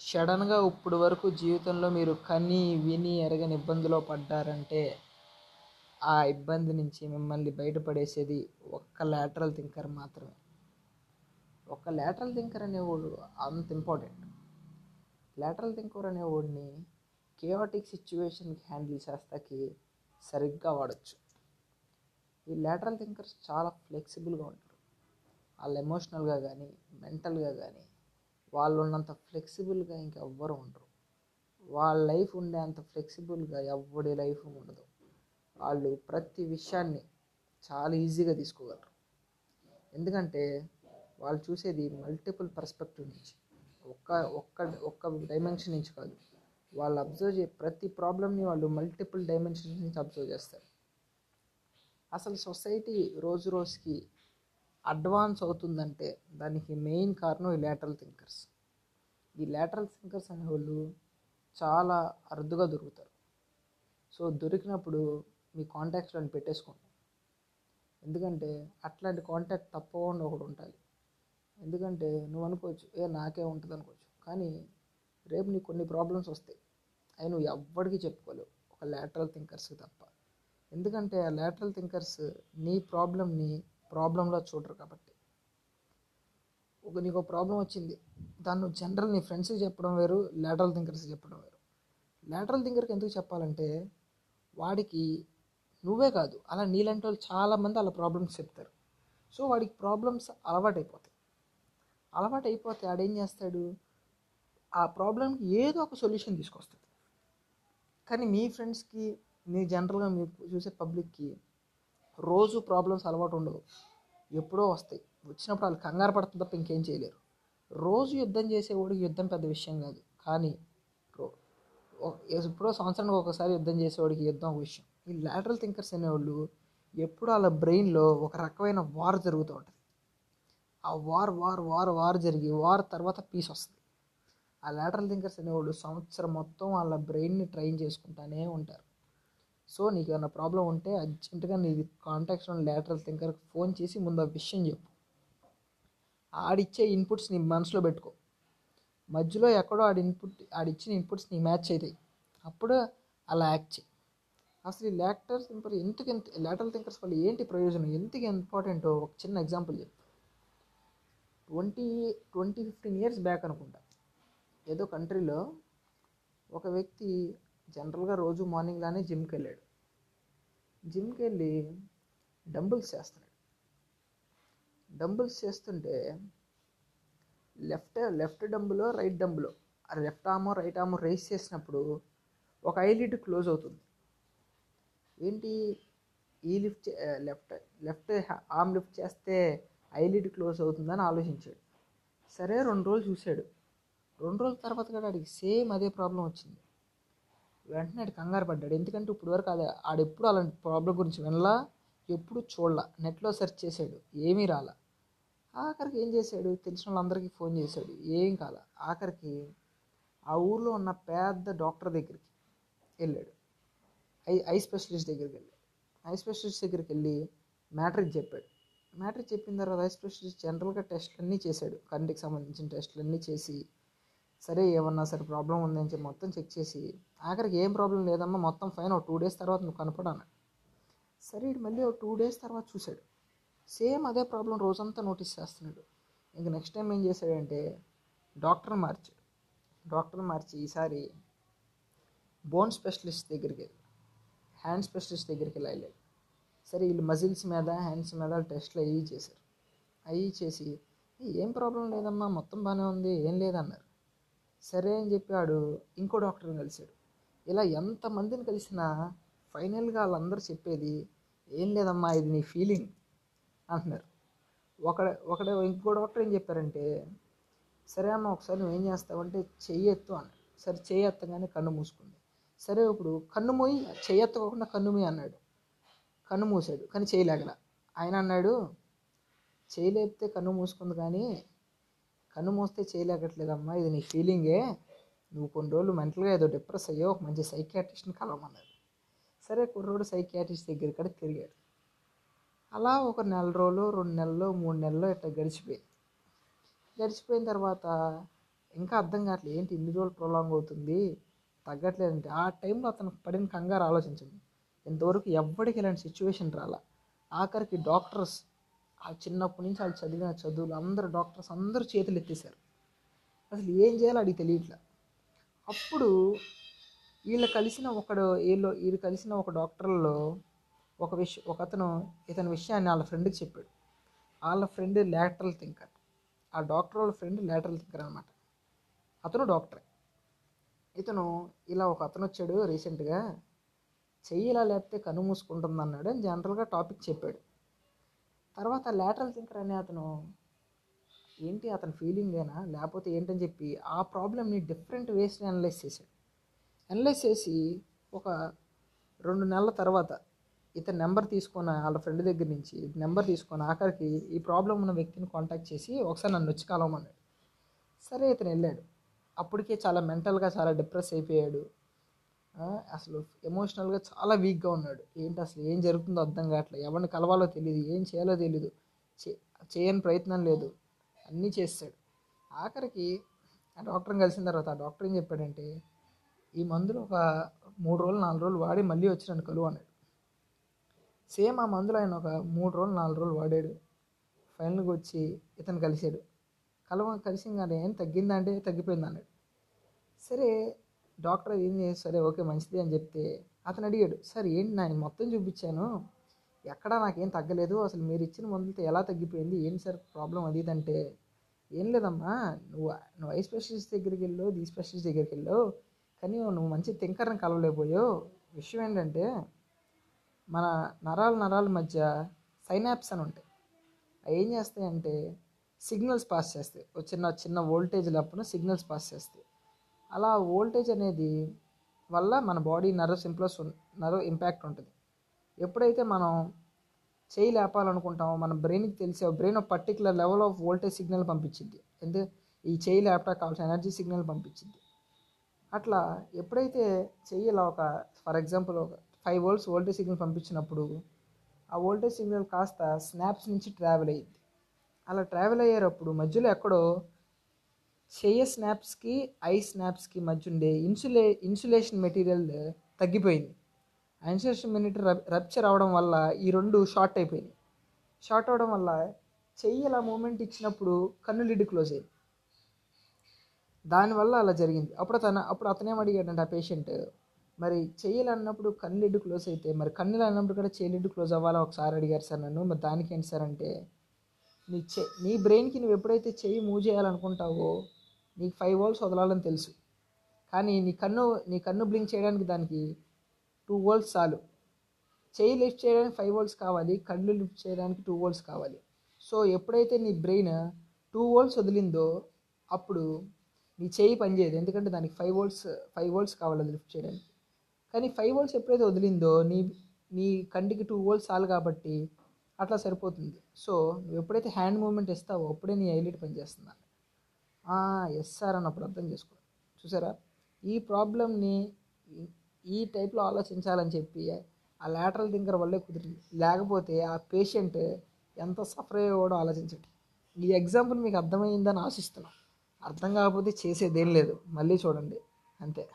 సడన్గా ఇప్పుడు వరకు జీవితంలో మీరు కని విని ఎరగని ఇబ్బందిలో పడ్డారంటే ఆ ఇబ్బంది నుంచి మిమ్మల్ని బయటపడేసేది ఒక్క లేటరల్ థింకర్ మాత్రమే. ఒక్క లేటరల్ థింకర్ అనేవాడు అంత ఇంపార్టెంట్ లేటరల్ థింకర్ అనేవాడిని కేవాటిక్ సిచ్యువేషన్కి హ్యాండిల్ చేస్తాకి సరిగ్గా వాడచ్చు. ఈ లేటరల్ థింకర్స్ చాలా ఫ్లెక్సిబుల్గా ఉంటారు. వాళ్ళు ఎమోషనల్గా కానీ మెంటల్గా కానీ వాళ్ళు ఉన్నంత ఫ్లెక్సిబుల్గా ఇంకెవ్వరు ఉండరు. వాళ్ళ లైఫ్ ఉండే అంత ఫ్లెక్సిబుల్గా ఎవడి లైఫ్ ఉండదు. వాళ్ళు ప్రతి విషయాన్ని చాలా ఈజీగా తీసుకోగలరు. ఎందుకంటే వాళ్ళు చూసేది మల్టిపుల్ పర్స్పెక్టివ్ నుంచి. ఒక్క ఒక్క ఒక్క డైమెన్షన్ నుంచి కాదు. వాళ్ళు అబ్జర్వ్ చే ప్రతి ప్రాబ్లమ్ని వాళ్ళు మల్టిపుల్ డైమెన్షన్స్ నుంచి అబ్జర్వ్ చేస్తారు. అసలు సొసైటీ రోజు రోజుకి అడ్వాన్స్ అవుతుందంటే దానికి మెయిన్ కారణం ఈ ల్యాటరల్ థింకర్స్ ఈ ల్యాటరల్ థింకర్స్ అనేవాళ్ళు చాలా అరుదుగా దొరుకుతారు. సో దొరికినప్పుడు మీ కాంటాక్ట్స్లో పెట్టేసుకోండి. ఎందుకంటే అట్లాంటి కాంటాక్ట్ తప్పకుండా ఒకటి ఉండాలి. ఎందుకంటే నువ్వు అనుకోవచ్చు ఏ నాకే ఉంటుంది అనుకోవచ్చు. కానీ రేపు నీకు కొన్ని ప్రాబ్లమ్స్ వస్తాయి. అవి నువ్వు ఎవ్వడికి చెప్పుకోలేవు. ఒక లేటరల్ థింకర్స్కి తప్ప. ఎందుకంటే ఆ ల్యాటరల్ థింకర్స్ నీ ప్రాబ్లమ్ని ప్రాబ్లంలో చూడరు కాబట్టి. ఒక నీకు ప్రాబ్లం వచ్చింది దాన్ని జనరల్ నీ ఫ్రెండ్స్కి చెప్పడం వేరు లాటరల్ థింకర్స్కి చెప్పడం వేరు. లాటరల్ థింకర్కి ఎందుకు చెప్పాలంటే వాడికి నువ్వే కాదు అలా నీలాంటి వాళ్ళు చాలామంది అలా ప్రాబ్లమ్స్ చెప్తారు. సో వాడికి ప్రాబ్లమ్స్ అలవాటైపోతాయి. అలవాటు అయిపోతే ఆడేం చేస్తాడు? ఆ ప్రాబ్లంకి ఏదో ఒక సొల్యూషన్ తీసుకొస్తాడు. కానీ మీ ఫ్రెండ్స్కి మీ జనరల్గా మీరు చూసే పబ్లిక్కి రోజు ప్రాబ్లమ్స్ అలవాటు ఉండదు. ఎప్పుడో వస్తాయి. వచ్చినప్పుడు వాళ్ళు కంగారు పడుతుంది తప్ప ఇంకేం చేయలేరు. రోజు యుద్ధం చేసేవాడికి యుద్ధం పెద్ద విషయం కాదు. కానీ రో- ఎప్పుడో సంవత్సరానికి ఒకసారి యుద్ధం చేసేవాడికి యుద్ధం ఒక విషయం. ఈ లాటరల్ థింకర్స్ అనేవాళ్ళు ఎప్పుడు వాళ్ళ బ్రెయిన్లో ఒక రకమైన వార్ జరుగుతూ ఉంటుంది. ఆ వార్ వార్ వార్ వార్ జరిగి వార్ తర్వాత పీస్ వస్తుంది. ఆ లాటరల్ థింకర్స్ అనేవాళ్ళు సంవత్సరం మొత్తం వాళ్ళ బ్రెయిన్ని ట్రైన్ చేసుకుంటానే ఉంటారు. సో నీకు ఏమైనా ప్రాబ్లం ఉంటే అర్జెంటుగా నీ కాంటాక్ట్స్లో లాటరల్ థింకర్కి ఫోన్ చేసి ముందు ఆ విషయం చెప్పు. ఆడిచ్చే ఇన్పుట్స్ నీ మనసులో పెట్టుకో. మధ్యలో ఎక్కడో ఆడి ఇన్పుట్ ఆడిచ్చిన ఇన్పుట్స్ నీ మ్యాచ్ అవుతాయి. అప్పుడు అలా యాక్ట్ చేయి. అసలు ఈ ల్యాటర్ థింకర్ ఎందుకు ఎంత ల్యాటరల్ థింకర్స్ వల్ల ఏంటి ప్రయోజనం? ఎందుకు ఇంపార్టెంటో ఒక చిన్న ఎగ్జాంపుల్ చెప్పు. Twenty twenty fifteen years back అనుకుంటా. ఏదో కంట్రీలో ఒక వ్యక్తి జనరల్గా రోజు మార్నింగ్ లానే జిమ్కి వెళ్ళాడు జిమ్కి వెళ్ళి డంబుల్స్ చేస్తున్నాడు. డంబుల్స్ చేస్తుంటే లెఫ్ట్ లెఫ్ట్ డంబులో రైట్ డంబులో లెఫ్ట్ ఆమో రైట్ ఆమో రేస్ చేసినప్పుడు ఒక ఐలిట్ క్లోజ్ అవుతుంది. ఏంటి? ఈ lift left left arm lift చేస్తే ఐలిడ్ క్లోజ్ అవుతుందని ఆలోచించాడు. సరే రెండు రోజులు చూశాడు. రెండు రోజుల తర్వాత కూడా అడిగి సేమ్ అదే ప్రాబ్లం వచ్చింది. వెంటనే ఆడు కంగారు పడ్డాడు. ఎందుకంటే ఇప్పుడు వరకు అది ఆడెప్పుడు అలాంటి ప్రాబ్లం గురించి వినలా ఎప్పుడు చూడలా. నెట్లో సెర్చ్ చేశాడు. ఏమీ రాలా. ఆఖరికి ఏం చేశాడు? తెలిసిన వాళ్ళందరికీ ఫోన్ చేశాడు. ఏం కాల. ఆఖరికి ఆ ఊర్లో ఉన్న పెద్ద డాక్టర్ దగ్గరికి వెళ్ళాడు. ఐ ఐ స్పెషలిస్ట్ దగ్గరికి వెళ్ళాడు. ఐ స్పెషలిస్ట్ దగ్గరికి వెళ్ళి మ్యాట్రిక్ చెప్పాడు. మ్యాట్రిక్ చెప్పిన తర్వాత ఐ స్పెషలిస్ట్ జనరల్గా టెస్ట్లన్నీ చేశాడు. కంటికి సంబంధించిన టెస్ట్లన్నీ చేసి సరే ఏమన్నా సరే ప్రాబ్లం ఉందని చెప్పి మొత్తం చెక్ చేసి ఆఖరికి ఏం ప్రాబ్లం లేదమ్మా మొత్తం ఫైన్ ఒక టూ డేస్ తర్వాత నువ్వు కనపడాను. సరే ఇటు మళ్ళీ ఒక టూ డేస్ తర్వాత చూశాడు. సేమ్ అదే ప్రాబ్లం రోజంతా నోటీస్ చేస్తున్నాడు. ఇంక నెక్స్ట్ టైం ఏం చేశాడంటే డాక్టర్ మార్చాడు డాక్టర్ మార్చి ఈసారి బోన్ స్పెషలిస్ట్ దగ్గరికి వెళ్ళి హ్యాండ్ స్పెషలిస్ట్ దగ్గరికి వెళ్ళి వెళ్ళాడు సరే వీళ్ళు మజిల్స్ మీద హ్యాండ్స్ మీద టెస్ట్లు అవి చేశారు. అవి చేసి ఏం ప్రాబ్లం లేదమ్మా మొత్తం బాగానే ఉంది ఏం లేదన్నారు. సరే అని చెప్పాడు ఇంకో డాక్టర్ని కలిశాడు. ఇలా ఎంతమందిని కలిసినా ఫైనల్గా వాళ్ళందరూ చెప్పేది ఏం లేదమ్మా ఇది నీ ఫీలింగ్ అంటున్నారు. ఒకడ ఒకడ ఇంకో డాక్టర్ ఏం చెప్పారంటే సరే అమ్మ ఒకసారి నువ్వు ఏం చేస్తావంటే చెయ్యెత్తు అన్నాడు. సరే చెయ్యి కన్ను మూసుకుంది. సరే ఇప్పుడు కన్ను మూయి చెయ్యెత్తకోకుండా కన్ను మూయి అన్నాడు. కన్ను మూసాడు కానీ చేయలేకలా ఆయన అన్నాడు చేయలేపితే కన్ను మూసుకుంది కానీ కన్ను మూస్తే చేయలేకట్లేదమ్మా ఇది నీ ఫీలింగే. నువ్వు కొన్ని రోజులు మెంటల్గా ఏదో డిప్రెస్ అయ్యో ఒక మంచి సైకియాట్రిస్ట్ని కలవమన్నారు. సరే కుర్రోడు సైకియాట్రిస్ట్ దగ్గర కూడా తిరిగాడు. అలా ఒక నెల రోజులు రెండు నెలలు మూడు నెలలు ఇట్లా గడిచిపోయింది. గడిచిపోయిన తర్వాత ఇంకా అర్థం కావట్లేదు ఏంటి ఇన్ని రోజులు ప్రొలాంగ్ అవుతుంది తగ్గట్లేదంటే. ఆ టైంలో అతను పడిన కంగారు ఆలోచించండి. ఇంతవరకు ఎవ్వడికి ఇలాంటి సిచ్యువేషన్ రాలా. ఆఖరికి డాక్టర్స్ ఆ చిన్నప్పటి నుంచి వాళ్ళు చదివిన చదువులు అందరు డాక్టర్స్ అందరూ చేతులు ఎత్తేసారు అసలు ఏం చేయాలో అడిగి తెలియట్లే. అప్పుడు వీళ్ళు కలిసిన ఒకడు వీళ్ళు వీళ్ళు కలిసిన ఒక డాక్టర్లో ఒక విష ఒక అతను ఇతని విషయాన్ని వాళ్ళ ఫ్రెండ్కి చెప్పాడు. వాళ్ళ ఫ్రెండ్ లాటరల్ థింకర్. ఆ డాక్టర్ వాళ్ళ ఫ్రెండ్ లాటరల్ థింకర్ అనమాట అతను డాక్టరే. ఇతను ఇలా ఒక అతను వచ్చాడు రీసెంట్గా. చెయ్యి ఇలా లేకపోతే కన్ను మూసుకుంటుంది అన్నాడు అని జనరల్గా టాపిక్ చెప్పాడు. తర్వాత లేటరల్ థింకర్ అనే అతను ఏంటి అతని ఫీలింగేనా లేకపోతే ఏంటని చెప్పి ఆ ప్రాబ్లమ్ని డిఫరెంట్ వేస్ని అనలైజ్ చేశాడు. అనలైజ్ చేసి ఒక రెండు నెలల తర్వాత ఇతని నెంబర్ తీసుకొని వాళ్ళ ఫ్రెండ్ దగ్గర నుంచి నెంబర్ తీసుకొని ఆఖరికి ఈ ప్రాబ్లం ఉన్న వ్యక్తిని కాంటాక్ట్ చేసి ఒకసారి నన్ను వచ్చి కలవమన్నాడు. సరే ఇతను వెళ్ళాడు. అప్పటికే చాలా మెంటల్గా చాలా డిప్రెస్ అయిపోయాడు. అసలు ఎమోషనల్గా చాలా వీక్గా ఉన్నాడు. ఏంటి అసలు ఏం జరుగుతుందో అర్థం కావట్లేదు. ఎవరిని కలవాలో తెలియదు ఏం చేయాలో తెలియదు చే చేయని ప్రయత్నం లేదు. అన్నీ చేస్తాడు. ఆఖరికి ఆ డాక్టర్ని కలిసిన తర్వాత ఆ డాక్టర్ ఏం చెప్పాడంటే ఈ మందులు ఒక మూడు రోజులు నాలుగు రోజులు వాడి మళ్ళీ వచ్చినాను కలువు అన్నాడు. సేమ్ ఆ మందులు ఆయన ఒక మూడు రోజులు నాలుగు రోజులు వాడాడు. ఫైనల్గా వచ్చి ఇతను కలిశాడు. కలవ కలిసి కానీ ఏం తగ్గిందంటే తగ్గిపోయింది అన్నాడు. సరే డాక్టర్ ఏం సరే ఓకే మంచిది అని చెప్తే అతను అడిగాడు సార్ ఏంటి నేను మొత్తం చూపించాను. ఎక్కడా నాకేం తగ్గలేదు. అసలు మీరు ఇచ్చిన మందులతో ఎలా తగ్గిపోయింది? ఏంటి సార్ ప్రాబ్లం అది అంటే ఏం లేదమ్మా నువ్వు నువ్వు ఐ స్పెషలిస్ట్ దగ్గరికి వెళ్ళు ది స్పెషలిస్ట్ దగ్గరికి వెళ్ళు. కానీ నువ్వు మంచి థింకర్ని కలవలేకపోయో విషయం ఏంటంటే మన నరాల నరాల మధ్య సైనాప్స్ అని ఉంటాయి. అవి ఏం చేస్తాయంటే సిగ్నల్స్ పాస్ చేస్తాయి. ఒక చిన్న చిన్న వోల్టేజ్ అప్పుడు సిగ్నల్స్ పాస్ చేస్తాయి. అలా వోల్టేజ్ అనేది వల్ల మన బాడీ నర్వ్ సింప్లస్ నర్వ్ ఇంపాక్ట్ ఉంటుంది. ఎప్పుడైతే మనం చేయి లేపాలనుకుంటామో మన బ్రెయిన్కి తెలిసే బ్రెయిన్ ఒక particular level of voltage signal పంపించింది ఎందుకు ఈ చేయి లేపటా కావాల్సిన ఎనర్జీ సిగ్నల్ పంపించింది అట్లా ఎప్పుడైతే చెయ్యి ఇలా ఒక ఫర్ ఎగ్జాంపుల్ ఒక ఫైవ్ వోల్ట్స్ వోల్టేజ్ సిగ్నల్ పంపించినప్పుడు ఆ వోల్టేజ్ సిగ్నల్ కాస్త స్నాప్స్ నుంచి ట్రావెల్ అయ్యింది అలా ట్రావెల్ అయ్యేటప్పుడు మధ్యలో ఎక్కడో చెయ్య స్నాప్స్కి ఐ స్నాప్స్కి మధ్య ఉండే ఇన్సులే ఇన్సులేషన్ మెటీరియల్ తగ్గిపోయింది. ఆ ఇన్సులేషన్ మెటీరియల్ రప్చర్ అవడం వల్ల ఈ రెండు షార్ట్ అయిపోయినాయి. షార్ట్ అవడం వల్ల చెయ్యి ఇలా మూమెంట్ ఇచ్చినప్పుడు కన్ను లిడ్ క్లోజ్ అయింది. దానివల్ల అలా జరిగింది. అప్పుడు తన అప్పుడు అతనేం అడిగాడంటే ఆ పేషెంట్ మరి చెయ్యలు అన్నప్పుడు కన్ను లిడ్ క్లోజ్ అయితే మరి కన్నులు అన్నప్పుడు కూడా చెయ్యి లిడ్ క్లోజ్ అవ్వాలా? ఒకసారి అడిగారు సార్ నన్ను. మరి దానికి ఏంటి సార్ అంటే నీ చె నీ బ్రెయిన్కి నువ్వు ఎప్పుడైతే చెయ్యి మూవ్ చేయాలనుకుంటావో నీకు ఫైవ్ వోల్ట్స్ వదలాలని తెలుసు. కానీ నీ కన్ను నీ కన్ను బ్లింక్ చేయడానికి దానికి టూ వోల్ట్స్ చాలు. చేయి లిఫ్ట్ చేయడానికి ఫైవ్ వోల్ట్స్ కావాలి కళ్ళు లిఫ్ట్ చేయడానికి టూ వోల్ట్స్ కావాలి. సో ఎప్పుడైతే నీ బ్రెయిన్ టూ వోల్ట్స్ వదిలిందో అప్పుడు నీ చేయి పనిచేయదు ఎందుకంటే దానికి ఫైవ్ వోల్ట్స్ ఫైవ్ వోల్ట్స్ కావాలి అది లిఫ్ట్ చేయడానికి. కానీ ఫైవ్ వోల్ట్స్ ఎప్పుడైతే వదిలిందో నీ నీ కంటికి టూ వోల్ట్స్ చాలు కాబట్టి అట్లా సరిపోతుంది. సో నువ్వు ఎప్పుడైతే హ్యాండ్ మూమెంట్ ఇస్తావో అప్పుడే నీ ఐలైట్ పనిచేస్తుంది ఎస్ సార్ అన్నప్పుడు అర్థం చేసుకోవాలి చూసారా? ఈ ప్రాబ్లమ్ని ఈ టైప్లో ఆలోచించాలని చెప్పి ఆ లాటరల్ థింకర్ వల్లే కుదిరింది. లేకపోతే ఆ పేషెంట్ ఎంత సఫర్ అయ్యేవాడో ఆలోచించండి. ఈ ఎగ్జాంపుల్ మీకు అర్థమైందని ఆశిస్తున్నాం. అర్థం కాకపోతే చేసేదేం లేదు. మళ్ళీ చూడండి. అంతే.